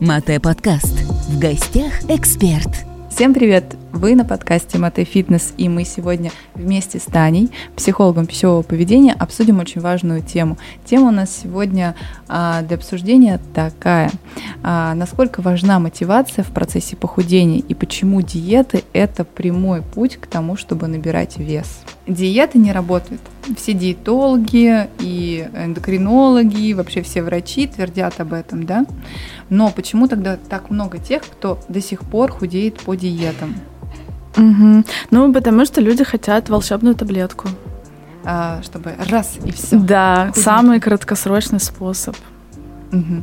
Мате подкаст. В гостях эксперт. Всем привет! Вы на подкасте Мате Фитнес, и мы сегодня вместе с Таней, психологом пищевого поведения, обсудим очень важную тему. Тема у нас сегодня а, для обсуждения такая. А, насколько важна мотивация в процессе похудения и почему диеты – это прямой путь к тому, чтобы набирать вес. Диеты не работают. Все диетологи и эндокринологи, и вообще все врачи твердят об этом, да? Но почему тогда так много тех, кто до сих пор худеет по диетам? Угу. Ну, потому что люди хотят волшебную таблетку. А, чтобы раз и все. Да, худеть. самый краткосрочный способ. Угу.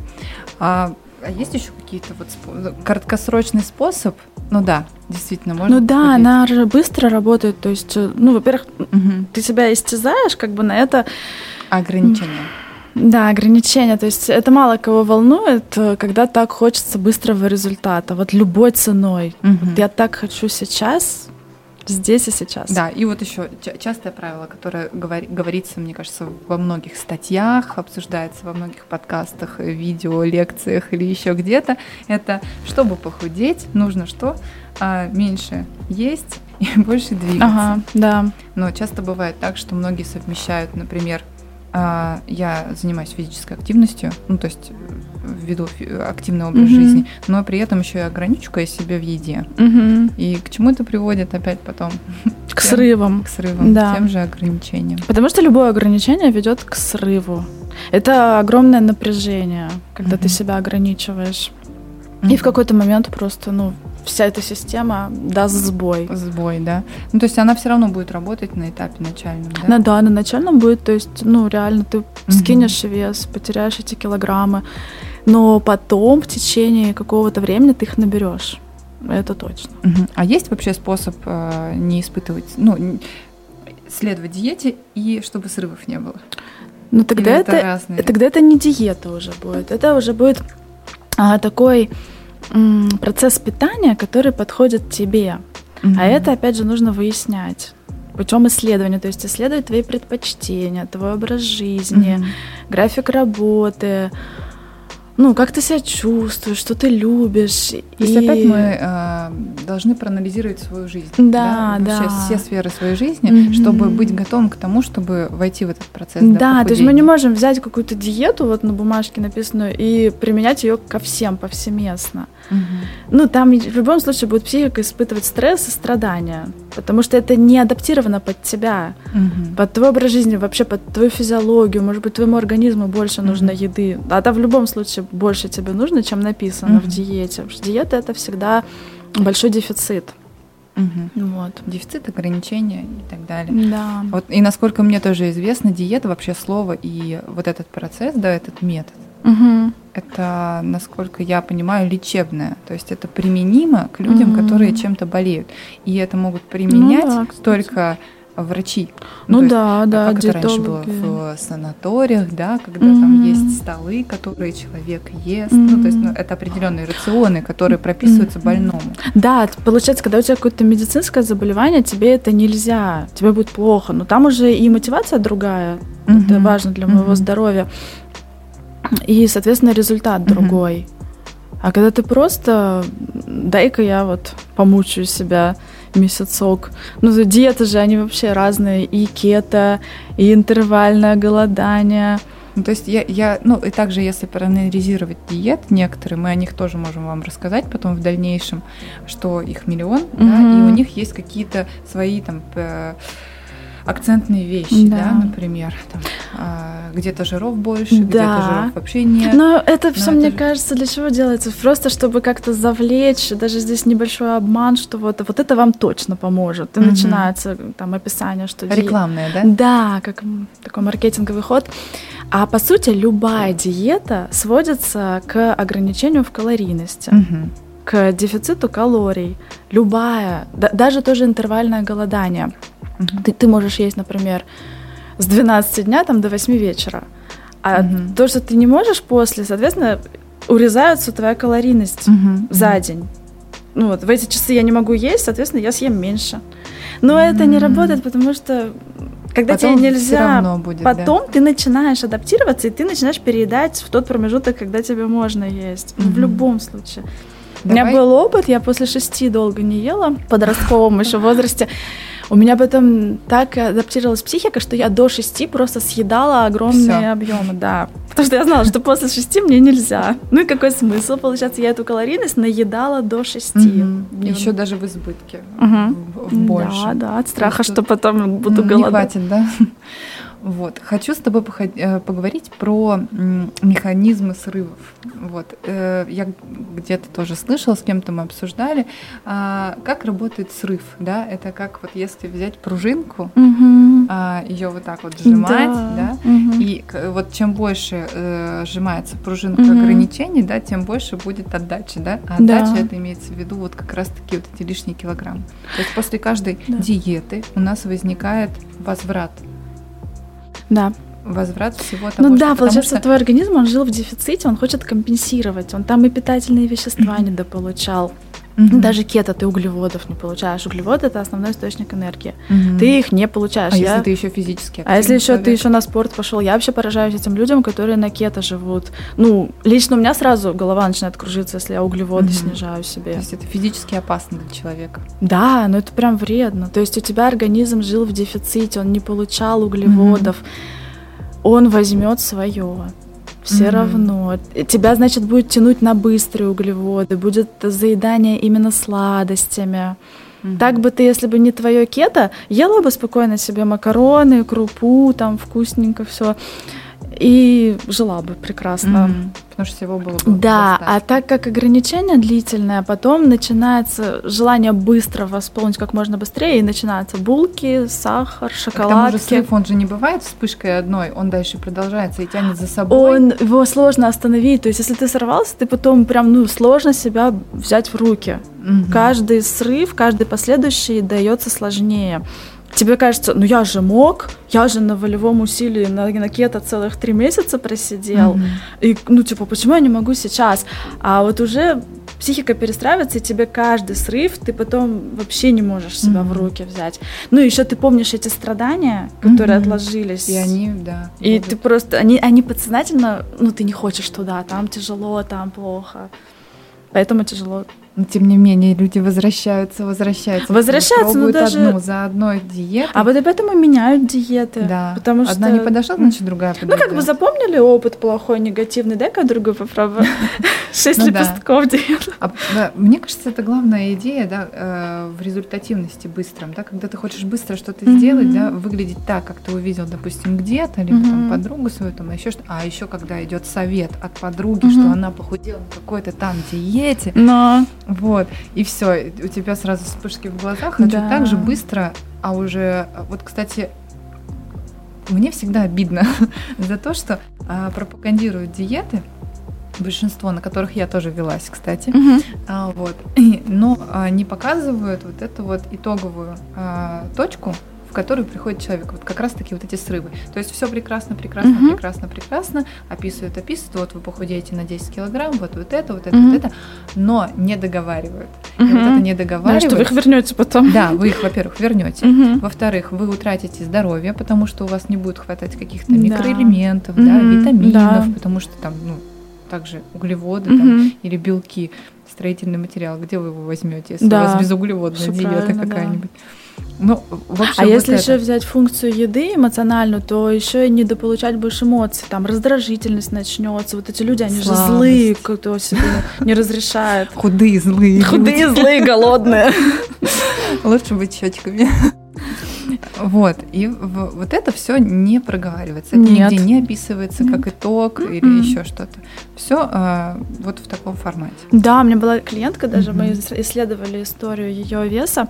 А, а есть еще какие-то вот спо- краткосрочный способ? Ну да, действительно, можно. Ну да, худеть. она же быстро работает. То есть, э, ну, во-первых, угу. ты себя истязаешь, как бы на это ограничение. Да, ограничения. То есть это мало кого волнует, э, когда так хочется быстрого результата. Вот любой ценой. Угу. Вот я так хочу сейчас, здесь и сейчас. Да, и вот еще частое правило, которое говори, говорится, мне кажется, во многих статьях, обсуждается во многих подкастах, видео, лекциях или еще где-то, это чтобы похудеть, нужно что? А, меньше есть и больше двигаться. Ага, да. Но часто бывает так, что многие совмещают, например, я занимаюсь физической активностью, ну то есть э, веду активный образ mm-hmm. жизни, но при этом еще и ограничиваю себя в еде. Mm-hmm. И к чему это приводит опять потом? К тем, срывам. К срывам, да. тем же ограничениям. Потому что любое ограничение ведет к срыву. Это огромное напряжение, когда mm-hmm. ты себя ограничиваешь. Mm-hmm. И в какой-то момент просто, ну, вся эта система даст сбой. Сбой, да. Ну, то есть она все равно будет работать на этапе начальном, да? Ну, да, на начальном будет, то есть, ну, реально ты угу. скинешь вес, потеряешь эти килограммы, но потом в течение какого-то времени ты их наберешь. Это точно. Угу. А есть вообще способ э, не испытывать, ну, следовать диете и чтобы срывов не было? Ну, тогда это, это тогда это не диета уже будет. Это уже будет а, такой процесс питания, который подходит тебе. Mm-hmm. А это, опять же, нужно выяснять путем исследования, то есть исследовать твои предпочтения, твой образ жизни, mm-hmm. график работы, ну, как ты себя чувствуешь, что ты любишь. То и... есть опять мы э, должны проанализировать свою жизнь. Да, да. Вообще все сферы своей жизни, mm-hmm. чтобы быть готовым к тому, чтобы войти в этот процесс. Да, да то есть мы не можем взять какую-то диету вот на бумажке написанную и применять ее ко всем повсеместно. Mm-hmm. Ну, там в любом случае будет психика испытывать стресс и страдания, потому что это не адаптировано под тебя, mm-hmm. под твой образ жизни, вообще под твою физиологию. Может быть, твоему организму больше mm-hmm. нужно еды. А там в любом случае больше тебе нужно, чем написано mm-hmm. в диете. Потому что диета это всегда большой дефицит. Угу. Вот. Дефицит, ограничения и так далее. Да. Вот, и насколько мне тоже известно, диета вообще слово и вот этот процесс, да, этот метод, угу. это, насколько я понимаю, лечебное. То есть это применимо к людям, угу. которые чем-то болеют. И это могут применять ну, да, только врачи. Ну, ну да, есть, да, как диетологи. это раньше было в санаториях, да, когда mm-hmm. там есть столы, которые человек ест. Mm-hmm. Ну, то есть ну, это определенные рационы, которые прописываются mm-hmm. больному. Да, получается, когда у тебя какое-то медицинское заболевание, тебе это нельзя, тебе будет плохо. Но там уже и мотивация другая. Mm-hmm. Это важно для моего mm-hmm. здоровья. И, соответственно, результат mm-hmm. другой. А когда ты просто дай-ка я вот помучаю себя месяцок. Ну, диеты же, они вообще разные. И кето, и интервальное голодание. Ну, то есть я, я, ну и также, если проанализировать диет некоторые, мы о них тоже можем вам рассказать потом в дальнейшем, что их миллион, mm-hmm. да, и у них есть какие-то свои там акцентные вещи, да, да например, там, а, где-то жиров больше, да. где-то жиров вообще нет. Но это Но все, это мне же... кажется, для чего делается? Просто чтобы как-то завлечь, даже здесь небольшой обман, что вот, вот это вам точно поможет. И угу. начинается там описание, что... Рекламное, да? Да, как такой маркетинговый ход. А по сути любая диета сводится к ограничению в калорийности. Угу к дефициту калорий, любая, да, даже тоже интервальное голодание. Ты, ты можешь есть, например, с 12 дня там, до 8 вечера. А угу. то, что ты не можешь после, соответственно, урезается твоя калорийность угу. за день. Ну вот, в эти часы я не могу есть, соответственно, я съем меньше. Но mm это не работает, потому что когда потом тебе нельзя, будет, потом да. ты начинаешь адаптироваться, и ты начинаешь переедать в тот промежуток, когда тебе можно есть. Mm-hmm. В любом случае. Давай. У меня был опыт, я после шести долго не ела, в подростковом еще возрасте. У меня потом так адаптировалась психика, что я до шести просто съедала огромные Всё. объемы, да. Потому что я знала, что после шести мне нельзя. Ну и какой смысл? Получается, я эту калорийность наедала до шести. Угу. Еще даже в избытке. Угу. В, в больше. Да, да, от страха, что потом буду голодать. Не хватит, да? Вот. Хочу с тобой э, поговорить про механизмы срывов. Вот. Э, я где-то тоже слышала, с кем-то мы обсуждали, а, как работает срыв. Да? Это как вот если взять пружинку, угу. ее вот так вот сжимать, да, да? Угу. и вот чем больше э, сжимается пружинка угу. ограничений, да, тем больше будет отдача. Да? А отдача да. это имеется в виду вот как раз-таки вот эти лишние килограммы. То есть после каждой да. диеты у нас возникает возврат да. Возврат всего того, Ну да, получается, что... твой организм, он жил в дефиците, он хочет компенсировать, он там и питательные вещества недополучал. Угу. Даже кето ты углеводов не получаешь. Углеводы это основной источник энергии. Угу. Ты их не получаешь. А я... если ты еще физически А если еще ты еще на спорт пошел, я вообще поражаюсь этим людям, которые на кето живут. Ну, лично у меня сразу голова начинает кружиться, если я углеводы угу. снижаю себе. То есть это физически опасно для человека. Да, но это прям вредно. То есть у тебя организм жил в дефиците, он не получал углеводов. Угу. Он возьмет свое все mm-hmm. равно. Тебя, значит, будет тянуть на быстрые углеводы, будет заедание именно сладостями. Mm-hmm. Так бы ты, если бы не твое кето, ела бы спокойно себе макароны, крупу, там вкусненько все и жила бы прекрасно. Mm-hmm. Потому что всего было бы Да, достаточно. а так как ограничение длительное, потом начинается желание быстро восполнить как можно быстрее, и начинаются булки, сахар, шоколадки. К срыв, он же не бывает вспышкой одной, он дальше продолжается и тянет за собой. Он, его сложно остановить, то есть если ты сорвался, ты потом прям, ну, сложно себя взять в руки. Угу. Каждый срыв, каждый последующий дается сложнее тебе кажется, ну я же мог, я же на волевом усилии на, на кето целых три месяца просидел, mm-hmm. и ну типа почему я не могу сейчас? А вот уже психика перестраивается, и тебе каждый срыв ты потом вообще не можешь себя mm-hmm. в руки взять. Ну еще ты помнишь эти страдания, которые mm-hmm. отложились, и они, да, и будут. ты просто они они подсознательно, ну ты не хочешь туда, там тяжело, там плохо, поэтому тяжело но тем не менее люди возвращаются, возвращаются. Возвращаются, но даже одну за одной диетой. А вот поэтому меняют диеты. Да. Потому что одна не подошла, значит другая подойдет. Ну как бы запомнили опыт плохой, негативный, дай-ка другую попробую. Шесть ну лепестков диеты. А, мне кажется, это главная идея, да, э, в результативности быстром, да, когда ты хочешь быстро что-то сделать, да, выглядеть так, как ты увидел, допустим, где-то, либо там подругу свою, там еще что, а еще когда идет совет от подруги, что она похудела на какой-то там диете. Но вот, и все, у тебя сразу вспышки в глазах, хочу да. так же быстро, а уже, вот, кстати, мне всегда обидно за то, что а, пропагандируют диеты, большинство, на которых я тоже велась, кстати, угу. а, вот, но а, не показывают вот эту вот итоговую а, точку, в которую приходит человек. Вот как раз-таки вот эти срывы. То есть все прекрасно, прекрасно, uh-huh. прекрасно, прекрасно, описывают, описывают, вот вы похудеете на 10 килограмм, вот, вот это, вот это, uh-huh. вот это, но не договаривают. Uh-huh. И вот это не договаривают. Да, что вы их вернете потом. Да, вы их, во-первых, вернете. Uh-huh. Во-вторых, вы утратите здоровье, потому что у вас не будет хватать каких-то да. микроэлементов, uh-huh. да, витаминов, да. потому что там, ну, также углеводы uh-huh. там, или белки, строительный материал, где вы его возьмете, если да. у вас безуглеводная диета какая-нибудь. Да. Ну, вообще а вот если это. еще взять функцию еды эмоциональную, то еще и недополучать больше эмоций, там раздражительность начнется. Вот эти люди, они Слабость. же злые, кто себе не разрешает. Худые, злые. Худые, злые, голодные. Лучше быть щечками. Вот, и в, вот это все не проговаривается, это Нет. нигде не описывается как итог mm-hmm. или еще что-то. Все э, а, вот в таком формате. Да, у меня была клиентка, даже mm-hmm. мы исследовали историю ее веса.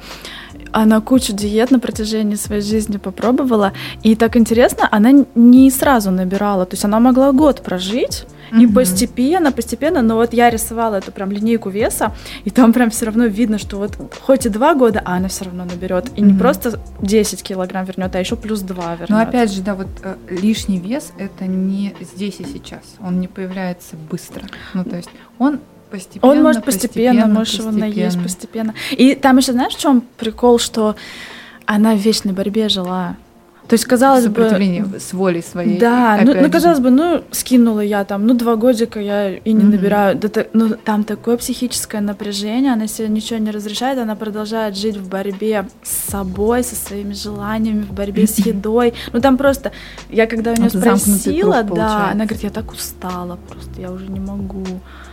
Она кучу диет на протяжении своей жизни попробовала. И так интересно, она не сразу набирала. То есть она могла год прожить, и постепенно, постепенно, но вот я рисовала эту прям линейку веса, и там прям все равно видно, что вот хоть и два года, а она все равно наберет. И не просто 10 килограмм вернет, а еще плюс 2 вернет. Но опять же, да, вот э, лишний вес это не здесь и сейчас. Он не появляется быстро. Ну, то есть он постепенно. Он может постепенно, постепенно можешь его наесть постепенно. И там еще знаешь, в чем прикол, что она в вечной борьбе жила. То есть, казалось бы... с волей своей. Да, ну, ну, казалось бы, ну, скинула я там, ну, два годика я и не mm-hmm. набираю. Да, ну, там такое психическое напряжение, она себе ничего не разрешает, она продолжает жить в борьбе с собой, со своими желаниями, в борьбе с едой. Ну, там просто, я когда у нее спросила, да, она говорит, я так устала просто, я уже не могу.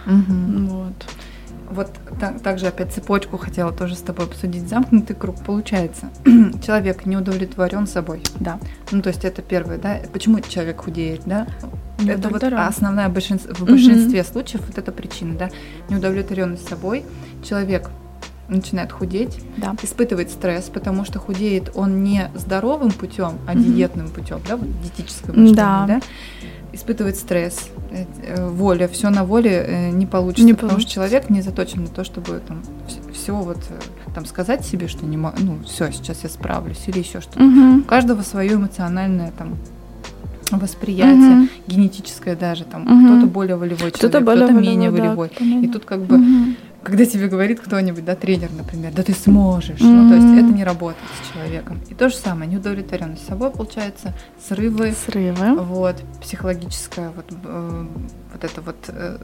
Вот. Вот так, также опять цепочку хотела тоже с тобой обсудить. Замкнутый круг. Получается, человек не удовлетворен собой. Да. Ну, то есть это первое, да. Почему человек худеет, да? Не это вот основная большинство, в большинстве угу. случаев вот эта причина, да. Неудовлетворенность собой. Человек начинает худеть, да. испытывает стресс, потому что худеет он не здоровым путем, а угу. диетным путем, да, вот диетическое мышление, да. да испытывает стресс, э, воля, все на воле э, не получится, не потому получится. что человек не заточен на то, чтобы там все вот э, там сказать себе, что не могу, ну все, сейчас я справлюсь или еще что-то. Угу. У каждого свое эмоциональное там восприятие, угу. генетическое даже там, угу. кто-то более волевой кто-то человек, кто-то, кто менее да, волевой. И тут как бы угу когда тебе говорит кто-нибудь, да, тренер, например, да ты сможешь, mm-hmm. ну, то есть это не работает с человеком. И то же самое, неудовлетворенность собой, получается, срывы, срывы, вот, психологическая вот, э, вот это вот, э,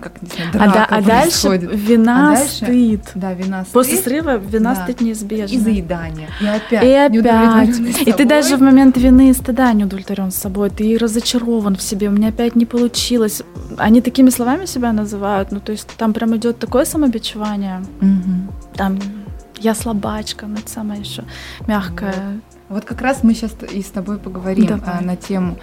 как не знаю, драка а, да, а дальше вина, а дальше, стыд. Да, вина, стыд. После срыва вина, да. стыд неизбежно. И заедание. И опять. И опять. И ты даже в момент вины и стыда не удовлетворен собой, ты разочарован в себе, у меня опять не получилось. Они такими словами себя называют, ну то есть там прям идет такое самобичевание. Угу. Там я слабачка, ну это самое еще мягкое. Вот. вот как раз мы сейчас и с тобой поговорим Давай. а, на тему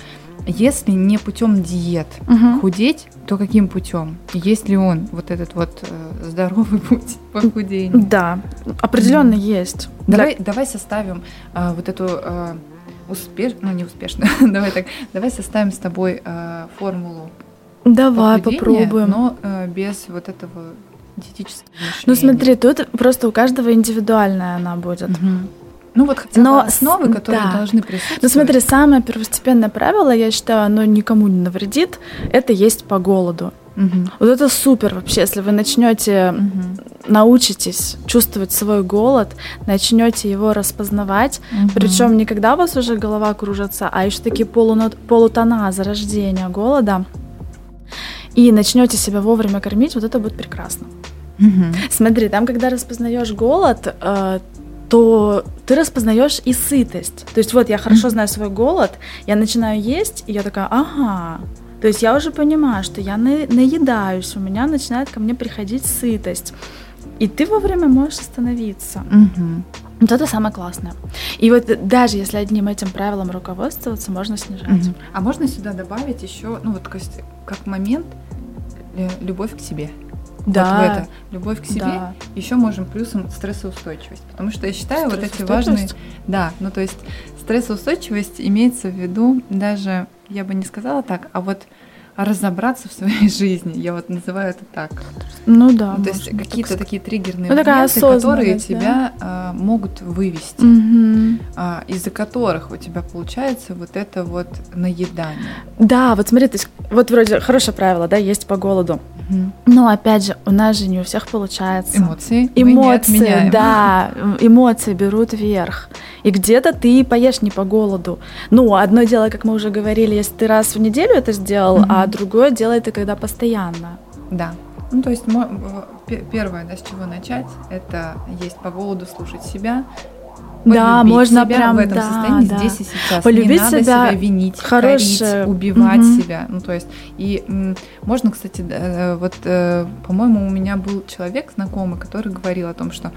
если не путем диет угу. худеть, то каким путем? Есть ли он вот этот вот э, здоровый путь похудения? Да, определенно mm. есть. Давай, Для... давай составим э, вот эту э, успеш... ну не успешно, давай так, давай составим с тобой э, формулу. Давай попробуем, но э, без вот этого диетического. Ну смотри, тут просто у каждого индивидуальная она будет. Угу. Ну вот хотя Но, основы, которые да. должны присутствовать. Ну смотри, самое первостепенное правило, я считаю, оно никому не навредит, это есть по голоду. Угу. Вот это супер вообще, если вы начнете, угу. научитесь чувствовать свой голод, начнете его распознавать, угу. причем не когда у вас уже голова кружится, а еще такие полунот, полутона зарождения голода, и начнете себя вовремя кормить, вот это будет прекрасно. Угу. Смотри, там, когда распознаешь голод, э, то ты распознаешь и сытость. То есть вот я хорошо знаю свой голод, я начинаю есть, и я такая, ага. То есть я уже понимаю, что я на, наедаюсь, у меня начинает ко мне приходить сытость. И ты вовремя можешь остановиться. Угу. Вот это самое классное. И вот даже если одним этим правилом руководствоваться, можно снижать. Угу. А можно сюда добавить еще, ну вот как момент э, любовь к себе да. вот в это, любовь к себе, да. еще можем плюсом стрессоустойчивость. Потому что я считаю вот эти важные... Да, ну то есть стрессоустойчивость имеется в виду даже, я бы не сказала так, а вот разобраться в своей жизни. Я вот называю это так. Ну да. Ну, то есть какие-то такие триггерные ну, моменты, которые тебя да? а, могут вывести, угу. а, из-за которых у тебя получается вот это вот наедание. Да, вот смотри, то есть вот вроде хорошее правило, да, есть по голоду. Угу. Но опять же, у нас же не у всех получается. Эмоции. Эмоции, да, эмоции берут верх. И где-то ты поешь не по голоду. Ну, одно дело, как мы уже говорили, если ты раз в неделю это сделал, угу. а другое дело это когда постоянно. Да. Ну, то есть первое, да, с чего начать, это есть по голоду слушать себя, да, можно себя прям в этом да, состоянии да. здесь и сейчас. Полюбить не надо себя, себя винить, хорошее. корить, убивать угу. себя. Ну то есть и можно, кстати, э, вот, э, по-моему, у меня был человек знакомый, который говорил о том, что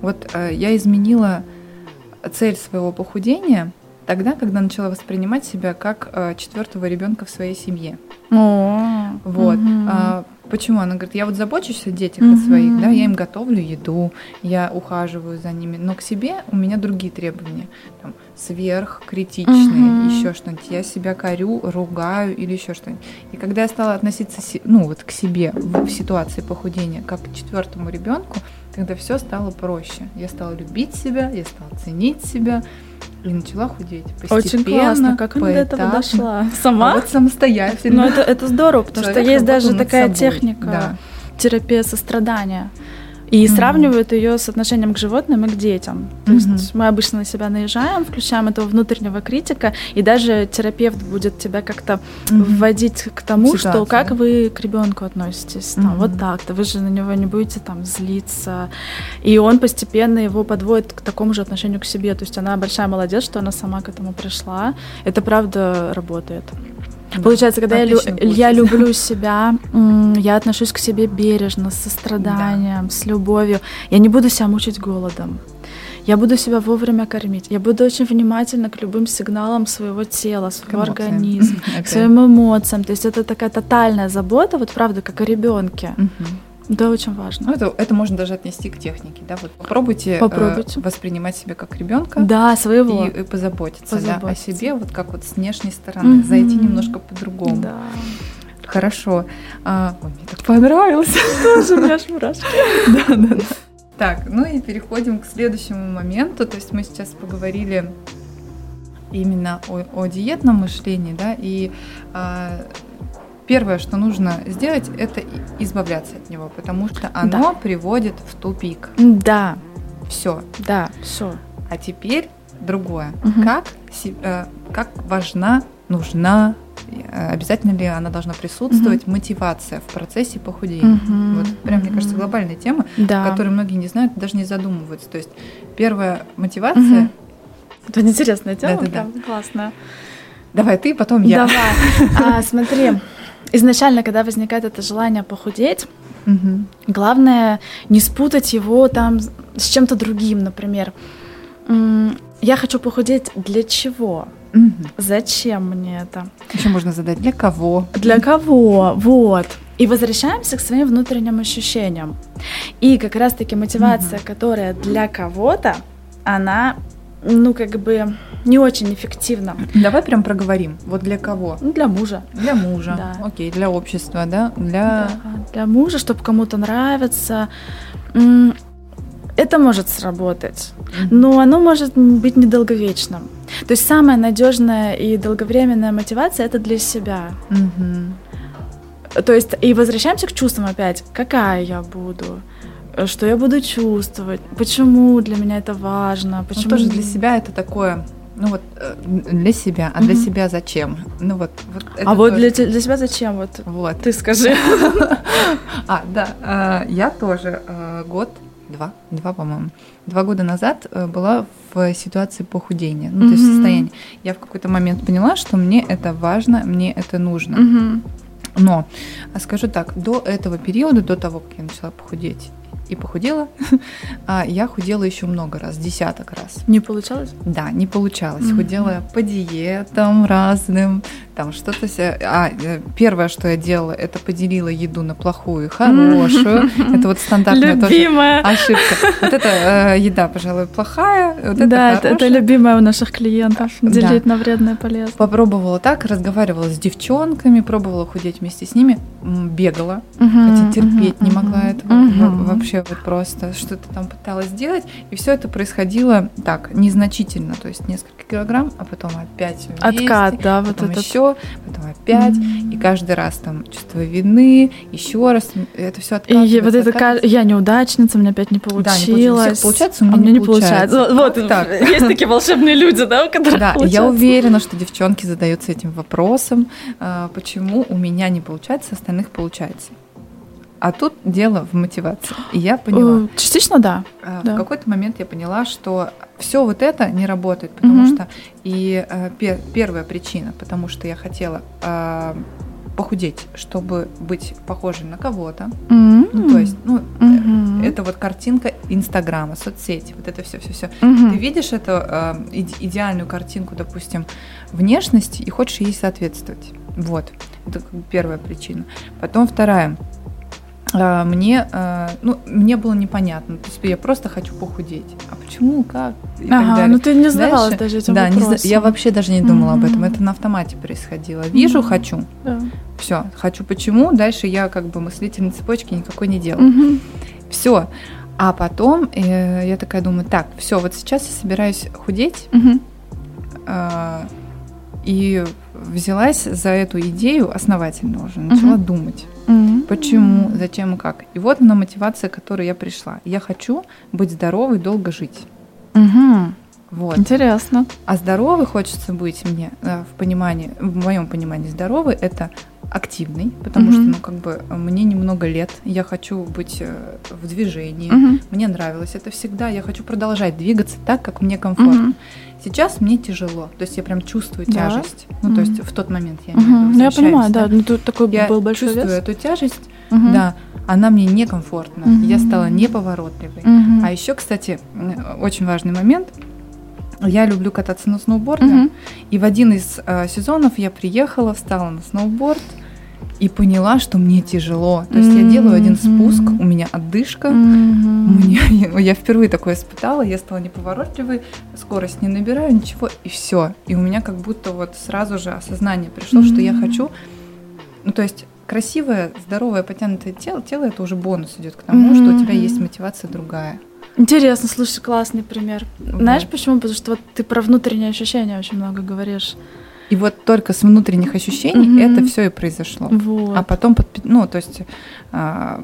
вот э, я изменила цель своего похудения тогда, когда начала воспринимать себя как четвертого ребенка в своей семье. О, вот. Угу. А, почему? Она говорит, я вот забочусь о детях угу. о своих, да, я им готовлю еду, я ухаживаю за ними, но к себе у меня другие требования, там, сверхкритичные, угу. еще что-нибудь. Я себя корю, ругаю или еще что-нибудь. И когда я стала относиться, ну вот к себе в ситуации похудения как к четвертому ребенку, тогда все стало проще. Я стала любить себя, я стала ценить себя, и начала худеть постепенно. Очень классно, как она до этого дошла? Сама? А вот самостоятельно. Ну, это, это здорово, потому Человек что есть даже такая собой. техника да. терапия сострадания. И mm-hmm. сравнивают ее с отношением к животным и к детям. То mm-hmm. есть мы обычно на себя наезжаем, включаем этого внутреннего критика, и даже терапевт будет тебя как-то mm-hmm. вводить к тому, что как вы к ребенку относитесь, там, mm-hmm. вот так-то, вы же на него не будете там злиться. И он постепенно его подводит к такому же отношению к себе. То есть она большая молодец, что она сама к этому пришла. Это правда работает. Получается, когда я, я люблю себя, я отношусь к себе бережно, с состраданием, да. с любовью. Я не буду себя мучить голодом. Я буду себя вовремя кормить. Я буду очень внимательна к любым сигналам своего тела, своего организма, okay. к своим эмоциям. То есть это такая тотальная забота, вот правда, как о ребенке. Uh-huh. Да, очень важно. Ну, это, это можно даже отнести к технике, да. Вот попробуйте, попробуйте. Э, воспринимать себя как ребенка. Да, своего. И, и позаботиться, позаботиться. Да, о себе, вот как вот с внешней стороны, угу. зайти немножко по-другому. Да. Хорошо. А, ой, мне так понравилось. Тоже у меня аж мурашки. Да, да, да. Так, ну и переходим к следующему моменту. То есть мы сейчас поговорили именно о, о диетном мышлении, да, и а, первое, что нужно сделать, это избавляться от него, потому что оно да. приводит в тупик. Да. Все. Да, все. А теперь другое. Угу. Как, э, как важна, нужна, э, обязательно ли она должна присутствовать, угу. мотивация в процессе похудения. Угу. Вот прям, угу. мне кажется, глобальная тема, да. о которой многие не знают, даже не задумываются. То есть первая мотивация... Угу. Это интересная тема, да, да, да. классная. Давай ты, потом я. Давай. А, смотри, изначально, когда возникает это желание похудеть, угу. главное не спутать его там с чем-то другим, например. Я хочу похудеть для чего? Угу. Зачем мне это? Еще можно задать для кого? Для кого? Вот. И возвращаемся к своим внутренним ощущениям. И как раз-таки мотивация, угу. которая для кого-то, она, ну, как бы не очень эффективно. Давай прям проговорим. Вот для кого? Ну, для мужа. Для мужа. Да. Окей, для общества, да? Для... Да, для мужа, чтобы кому-то нравится. Это может сработать, но оно может быть недолговечным. То есть самая надежная и долговременная мотивация это для себя. То есть и возвращаемся к чувствам опять. Какая я буду? Что я буду чувствовать? Почему для меня это важно? Ну, Почему ну, тоже для себя это такое ну вот э, для себя, а для mm себя зачем? Ну вот. вот а вот для, для себя зачем? Вот. Вот. Ты скажи. А да, а, я тоже э, год, два, два по-моему, два года назад э, была в ситуации похудения, ну то есть состояние. Я в какой-то момент поняла, что мне это важно, мне это нужно. Но а скажу так, до этого периода, до того, как я начала похудеть, и похудела. А я худела еще много раз, десяток раз. Не получалось? Да, не получалось. Mm-hmm. Худела по диетам разным, там что-то себе. А э, первое, что я делала, это поделила еду на плохую и хорошую. Это вот стандартная любимая. тоже ошибка. Вот эта э, еда, пожалуй, плохая. Вот да, это, это любимая у наших клиентов. Делить да. на вредное полезное. Попробовала так, разговаривала с девчонками, пробовала худеть вместе с ними, бегала, хотя терпеть не могла этого вообще вот просто что-то там пыталась сделать, и все это происходило так незначительно, то есть несколько килограмм, а потом опять вместе, откат, да, вот это еще, потом опять, mm-hmm. и каждый раз там чувство вины, еще раз это все откатывается. И вот это я неудачница, мне опять не получилось. Да, не получилось. Получается, у меня а не, не получается. получается. Вот, так. есть такие волшебные люди, да, у которых Да, я уверена, что девчонки задаются этим вопросом, а, почему у меня не получается, остальных получается. А тут дело в мотивации. И я поняла. Э, частично да. А, в да. какой-то момент я поняла, что все вот это не работает, потому угу. что и э, пер, первая причина, потому что я хотела э, похудеть, чтобы быть похожей на кого-то. Mm-hmm. Ну, то есть, ну, mm-hmm. это вот картинка Инстаграма, соцсети, вот это все, все, все. Mm-hmm. Ты видишь эту э, идеальную картинку, допустим, внешности и хочешь ей соответствовать. Вот, это первая причина. Потом вторая мне, а, ну, мне было непонятно. То есть я просто хочу похудеть. А почему, как? И ага, ну ты не задавалась Дальше, даже этим да, вопросом. Не, я вообще даже не думала mm-hmm. об этом. Это на автомате происходило. Вижу, mm-hmm. хочу. Да. Все, хочу почему. Дальше я как бы мыслительной цепочки никакой не делаю. Mm-hmm. Все. А потом э, я такая думаю, так, все, вот сейчас я собираюсь худеть. Mm-hmm. и взялась за эту идею основательно уже, начала mm-hmm. думать Mm-hmm. Почему, зачем и как. И вот она мотивация, к которой я пришла. Я хочу быть здоровой, долго жить. Mm-hmm. Вот. Интересно. А здоровый хочется быть мне э, в понимании, в моем понимании здоровый это активный, потому mm-hmm. что, ну, как бы, мне немного лет, я хочу быть э, в движении, mm-hmm. мне нравилось это всегда, я хочу продолжать двигаться так, как мне комфортно. Mm-hmm. Сейчас мне тяжело, то есть я прям чувствую да? тяжесть, ну, mm-hmm. то есть в тот момент я не mm-hmm. Ну, я понимаю, да, ну, тут такой я был большой чувствую вес. эту тяжесть, mm-hmm. да, она мне некомфортна, mm-hmm. я стала неповоротливой. Mm-hmm. А еще, кстати, очень важный момент – я люблю кататься на сноуборде. Mm-hmm. И в один из э, сезонов я приехала, встала на сноуборд и поняла, что мне тяжело. То есть mm-hmm. я делаю один спуск, у меня отдышка. Mm-hmm. Мне, я впервые такое испытала, я стала неповоротливой, скорость не набираю, ничего, и все. И у меня как будто вот сразу же осознание пришло, mm-hmm. что я хочу. Ну, то есть красивое, здоровое, потянутое тело, тело это уже бонус идет к тому, mm-hmm. что у тебя есть мотивация другая. Интересно, слушай, классный пример. Вот. Знаешь почему? Потому что вот ты про внутренние ощущения очень много говоришь. И вот только с внутренних ощущений mm-hmm. это все и произошло. Вот. А потом, ну, то есть а,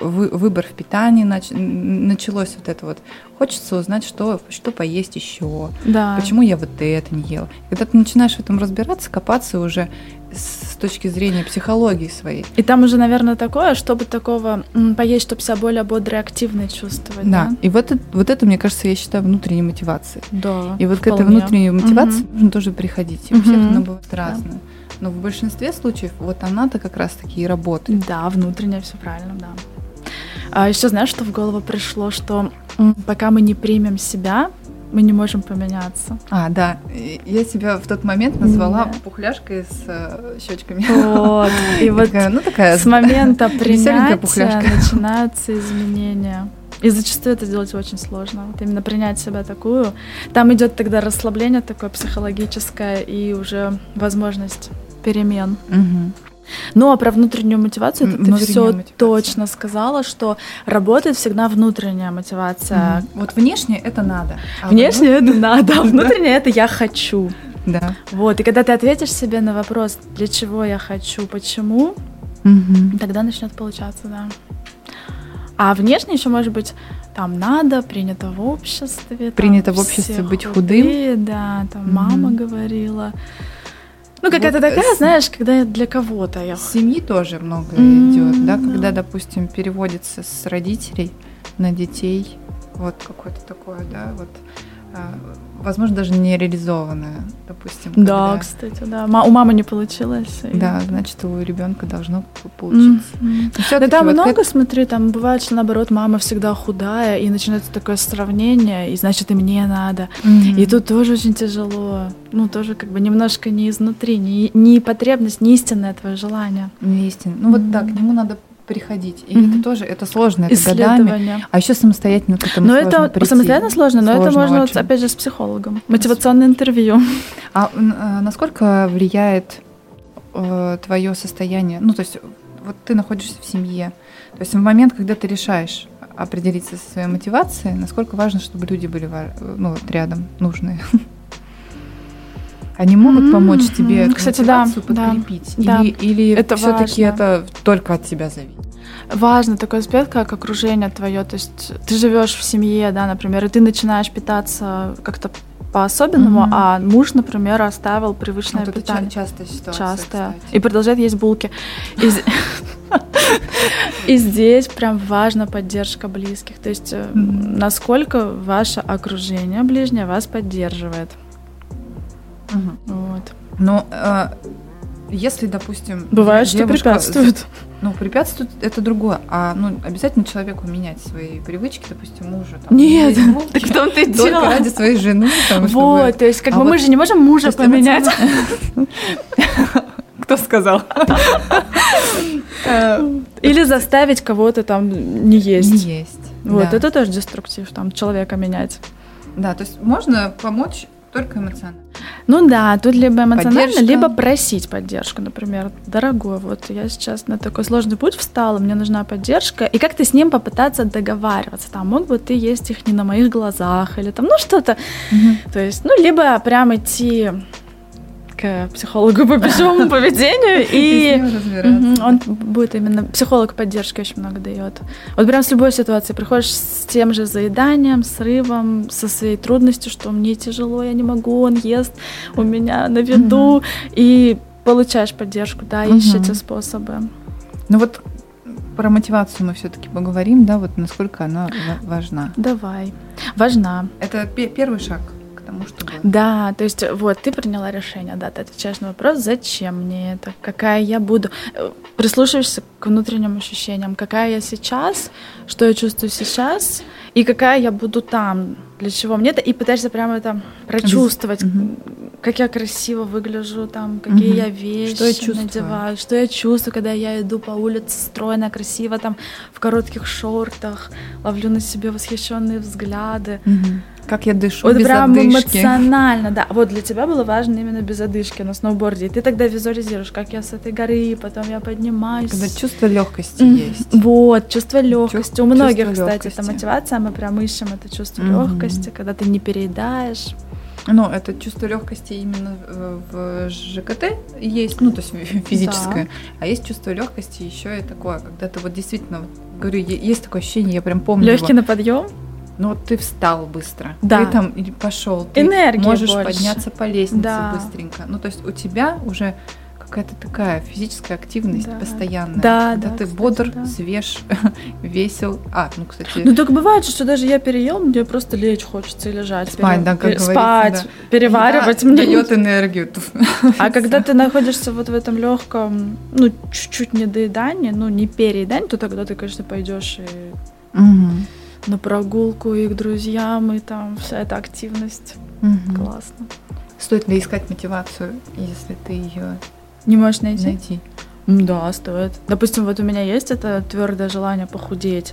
выбор в питании нач, началось вот это вот. Хочется узнать, что, что поесть еще. Да. Почему я вот это не ел. Когда ты начинаешь в этом разбираться, копаться уже с точки зрения психологии своей. И там уже, наверное, такое, чтобы такого поесть, чтобы себя более бодрой, активной чувствовать. Да. да? И вот это, вот это, мне кажется, я считаю внутренней мотивацией. Да. И вот вполне. к этой внутренней мотивации угу. нужно тоже приходить. И у всех она бывает разная. Но в большинстве случаев вот она-то как раз-таки и работает. Да, внутренняя, все правильно, да. А еще знаешь, что в голову пришло, что пока мы не примем себя, мы не можем поменяться. А, да. Я себя в тот момент назвала да. пухляшкой с э, щечками. Вот. И вот такая, ну, такая с момента принятия начинаются изменения. И зачастую это сделать очень сложно. Вот именно принять себя такую. Там идет тогда расслабление такое психологическое и уже возможность перемен. Угу. Ну а про внутреннюю мотивацию это ты все точно сказала, что работает всегда внутренняя мотивация. Mm-hmm. Вот внешне это надо. А внешне это надо, а внутренне это я хочу. Да. Вот, и когда ты ответишь себе на вопрос, для чего я хочу, почему, угу. тогда начнет получаться, да. А внешне еще может быть там надо, принято в обществе. Принято в обществе быть худые, худым. Да, там угу. мама говорила. Ну, какая-то вот такая, с... знаешь, когда для кого-то я... Семьи тоже много mm-hmm, идет, да, когда, да. допустим, переводится с родителей на детей, вот какое-то такое, да, вот возможно, даже не реализованная, допустим. Да, когда... кстати, да. у мамы не получилось. Да, и... значит, у ребенка должно получиться. Mm-hmm. Да там вот много, как... смотри, там бывает, что наоборот, мама всегда худая, и начинается такое сравнение, и значит, и мне надо. Mm-hmm. И тут тоже очень тяжело. Ну, тоже как бы немножко не изнутри, не, не потребность, не истинное твое желание. Не истинное. Ну, mm-hmm. вот так, к нему надо приходить. И mm-hmm. это тоже, это сложно, это годами. А еще самостоятельно к этому но сложно это прийти. самостоятельно сложно, но сложно это можно, вот, опять же, с психологом. Мотивационное интервью. А э, насколько влияет э, твое состояние? Ну, то есть, вот ты находишься в семье. То есть в момент, когда ты решаешь определиться со своей мотивацией, насколько важно, чтобы люди были ну, вот рядом, нужные. Они могут mm-hmm. помочь тебе эту Кстати, да, подкрепить? Да, или да. или это все-таки это только от тебя зависит? Важно такой аспект, как окружение твое. То есть ты живешь в семье, да, например, и ты начинаешь питаться как-то по-особенному, mm-hmm. а муж, например, оставил привычное вот питание. Это частая ситуация. Частая. И продолжает есть булки. И здесь прям важна поддержка близких. То есть насколько ваше окружение ближнее вас поддерживает. Вот. Но э, если, допустим, бывает, что препятствует. Ну, препятствует это другое. А ну, обязательно человеку менять свои привычки, допустим, мужа. Там, Нет, так в том-то и дело. Только ради своей жены. Там, вот, чтобы... то есть как а бы вот мы же не можем мужа поменять. Кто сказал? Или заставить кого-то там не есть. Не есть. Вот, это тоже деструктив, там, человека менять. Да, то есть можно помочь только эмоционально. Ну да, тут либо эмоционально, Поддержка. либо просить поддержку, например. Дорогой, вот я сейчас на такой сложный путь встала, мне нужна поддержка. И как-то с ним попытаться договариваться. Там, мог бы ты есть их не на моих глазах, или там, ну что-то. Угу. То есть, ну, либо прям идти к психологу по пищевому поведению, и он будет именно психолог поддержки очень много дает. Вот прям с любой ситуацией приходишь с тем же заеданием, срывом, со своей трудностью, что мне тяжело, я не могу, он ест у меня на виду, и получаешь поддержку, да, ищете способы. Ну вот про мотивацию мы все-таки поговорим, да, вот насколько она важна. Давай. Важна. Это первый шаг тому, чтобы... Да, то есть вот ты приняла решение, да, ты отвечаешь на вопрос, зачем мне это, какая я буду, прислушиваешься к внутренним ощущениям, какая я сейчас, что я чувствую сейчас, и какая я буду там, для чего мне это, и пытаешься прямо это прочувствовать, угу. как я красиво выгляжу, там, какие угу. я вещи что я чувствую? надеваю, что я чувствую, когда я иду по улице стройно, красиво, там, в коротких шортах, ловлю на себе восхищенные взгляды. Угу. Как я дышу вот без прям одышки. эмоционально, да. Вот для тебя было важно именно без одышки на сноуборде. И ты тогда визуализируешь, как я с этой горы, потом я поднимаюсь. Когда чувство легкости mm-hmm. есть. Вот, чувство легкости. У многих, кстати, это мотивация, мы прям ищем это чувство mm-hmm. легкости, когда ты не переедаешь. Ну, это чувство легкости именно в ЖКТ есть, ну, то есть физическое, да. а есть чувство легкости еще и такое, когда ты вот действительно, говорю, есть такое ощущение, я прям помню. Легкий его. на подъем? Ну вот ты встал быстро, да. ты там пошел, ты Энергия можешь больше. подняться по лестнице да. быстренько. Ну то есть у тебя уже какая-то такая физическая активность да. постоянная. Да, когда да, ты кстати, бодр, да. свеж, весел. А, ну, кстати... Ну, так бывает, что даже я переел, мне просто лечь хочется и лежать. Спать, пере... да, как Спать, да. переваривать. Еда мне дает энергию. А когда ты находишься вот в этом легком, ну, чуть-чуть недоедании, ну, не переедании, то тогда ты, конечно, пойдешь и... Угу на прогулку и к друзьям, и там вся эта активность. Угу. Классно. Стоит ли искать мотивацию, если ты ее не можешь найти? найти? Да, стоит. Допустим, вот у меня есть это твердое желание похудеть.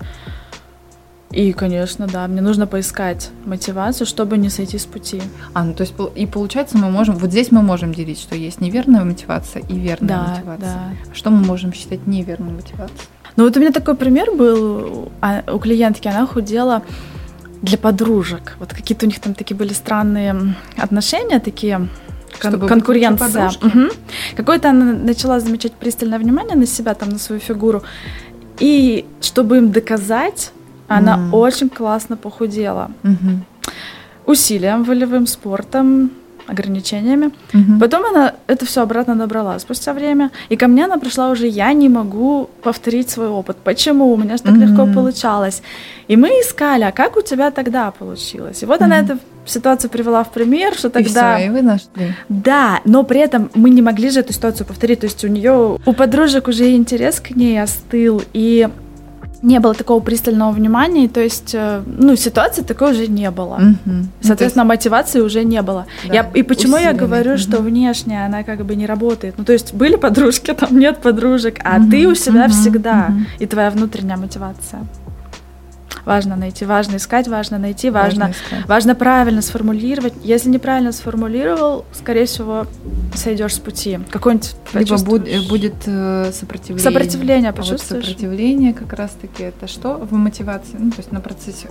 И, конечно, да, мне нужно поискать мотивацию, чтобы не сойти с пути. А, ну то есть и получается мы можем, вот здесь мы можем делить, что есть неверная мотивация и верная да, мотивация. Да. Что мы можем считать неверной мотивацией? Ну вот у меня такой пример был а, у клиентки, она худела для подружек. Вот какие-то у них там такие были странные отношения, такие кон- конкуренция. Угу. Какое-то она начала замечать пристальное внимание на себя, там, на свою фигуру. И чтобы им доказать, она mm. очень классно похудела. Mm-hmm. Усилием, волевым спортом, ограничениями. Угу. Потом она это все обратно набрала спустя время. И ко мне она пришла уже, я не могу повторить свой опыт. Почему? У меня же так угу. легко получалось. И мы искали, а как у тебя тогда получилось? И вот угу. она эту ситуацию привела в пример, что тогда... И, все, и вы нашли. Да, но при этом мы не могли же эту ситуацию повторить. То есть у нее, у подружек уже интерес к ней остыл, и не было такого пристального внимания, то есть, э, ну, ситуации такой уже не было. Угу. Соответственно, есть... мотивации уже не было. Да, я, и почему усиленный. я говорю, угу. что внешняя она как бы не работает? Ну, то есть были подружки, там нет подружек, а угу. ты у себя угу. всегда, угу. и твоя внутренняя мотивация важно найти, важно искать, важно найти, важно, важно, важно правильно сформулировать. Если неправильно сформулировал, скорее всего, сойдешь с пути. Какой-нибудь Либо будет, будет э, сопротивление. Сопротивление почувствуешь? А вот сопротивление как раз-таки это что в мотивации? Ну, то есть на процессе.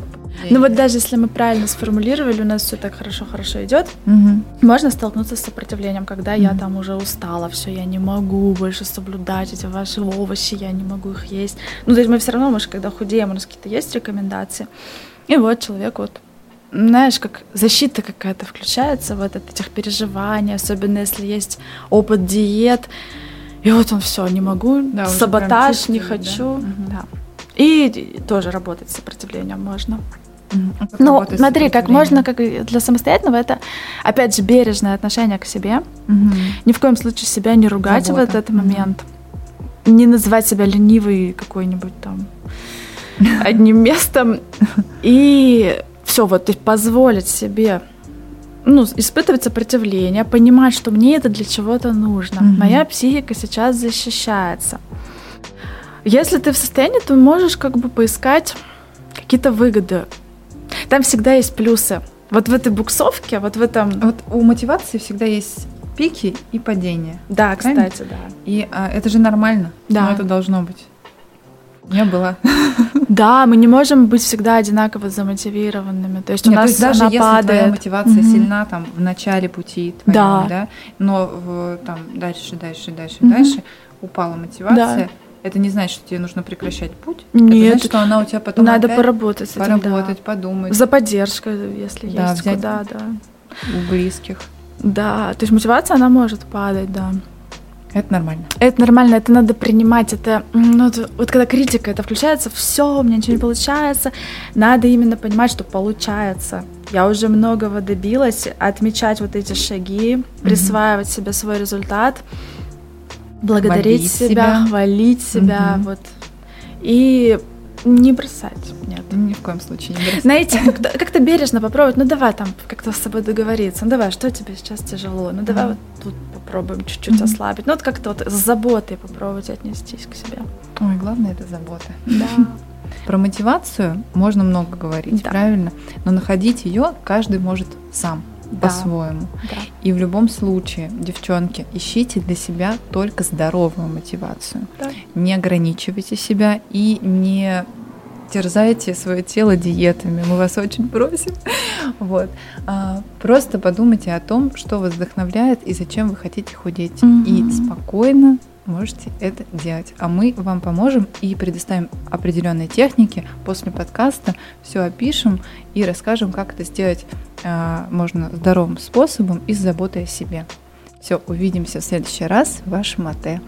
Ну вот даже если мы правильно сформулировали, у нас все так хорошо-хорошо идет, угу. можно столкнуться с сопротивлением, когда угу. я там уже устала, все, я не могу больше соблюдать эти ваши овощи, я не могу их есть. Ну, то есть мы все равно, мы же когда худеем, у нас какие-то есть рекомендации, рекомендации. И вот человек вот знаешь, как защита какая-то включается в этот, этих переживаний, особенно если есть опыт диет. И вот он все, не могу, да, саботаж, не хочу. Да? Да. И тоже работать с сопротивлением можно. Mm-hmm. Ну, смотри, как можно, как для самостоятельного, это, опять же, бережное отношение к себе. Mm-hmm. Ни в коем случае себя не ругать Забота. в этот момент. Mm-hmm. Не называть себя ленивой какой-нибудь там одним местом. И все, вот есть позволить себе ну, испытывать сопротивление, понимать, что мне это для чего-то нужно. Mm-hmm. Моя психика сейчас защищается. Если ты в состоянии, то можешь как бы поискать какие-то выгоды. Там всегда есть плюсы. Вот в этой буксовке, вот в этом... Вот у мотивации всегда есть пики и падения. Да, правильно? кстати, да. И а, это же нормально. Да. Но это должно быть. Не было. Да, мы не можем быть всегда одинаково замотивированными. То есть у Нет, нас то есть даже она если падает. твоя мотивация Мгм. сильна там в начале пути твоем, Да. да, но в, там дальше, дальше, дальше, Мгм. дальше упала мотивация, Да. это не значит, что тебе нужно прекращать путь. Нет. Это значит, что она у тебя потом Надо поработать с этим, да. поработать, подумать За поддержкой, если Да, есть взять- куда, да. у близких. Да, то есть мотивация, она может падать, да. Это нормально. Это нормально, это надо принимать. Это ну, вот, вот когда критика это включается, все, у меня ничего не получается. Надо именно понимать, что получается. Я уже многого добилась, отмечать вот эти шаги, присваивать себе свой результат, благодарить Хвалить себя, себя. хвалить себя, Мгм. вот. И не бросать. Нет. Ни в коем случае не бросай. Знаете, как-то, как-то бережно попробовать, ну давай там как-то с собой договориться, ну давай, что тебе сейчас тяжело, ну давай вот тут попробуем чуть-чуть ослабить, ну вот как-то вот с заботой попробовать отнестись к себе. Ой, главное это забота. Да. Про мотивацию можно много говорить, Да. правильно? Но находить ее каждый может сам, Да. по-своему. Да. И в любом случае, девчонки, ищите для себя только здоровую мотивацию. Да. Не ограничивайте себя и не терзайте свое тело диетами. Мы вас очень просим. Вот. А, Просто подумайте о том, что вас вдохновляет и зачем вы хотите худеть. Мгм. И спокойно можете это делать. А мы вам поможем и предоставим определенные техники. После подкаста все опишем и расскажем, как это сделать а, можно здоровым способом и с заботой о себе. Все, увидимся в следующий раз. Ваш Мате.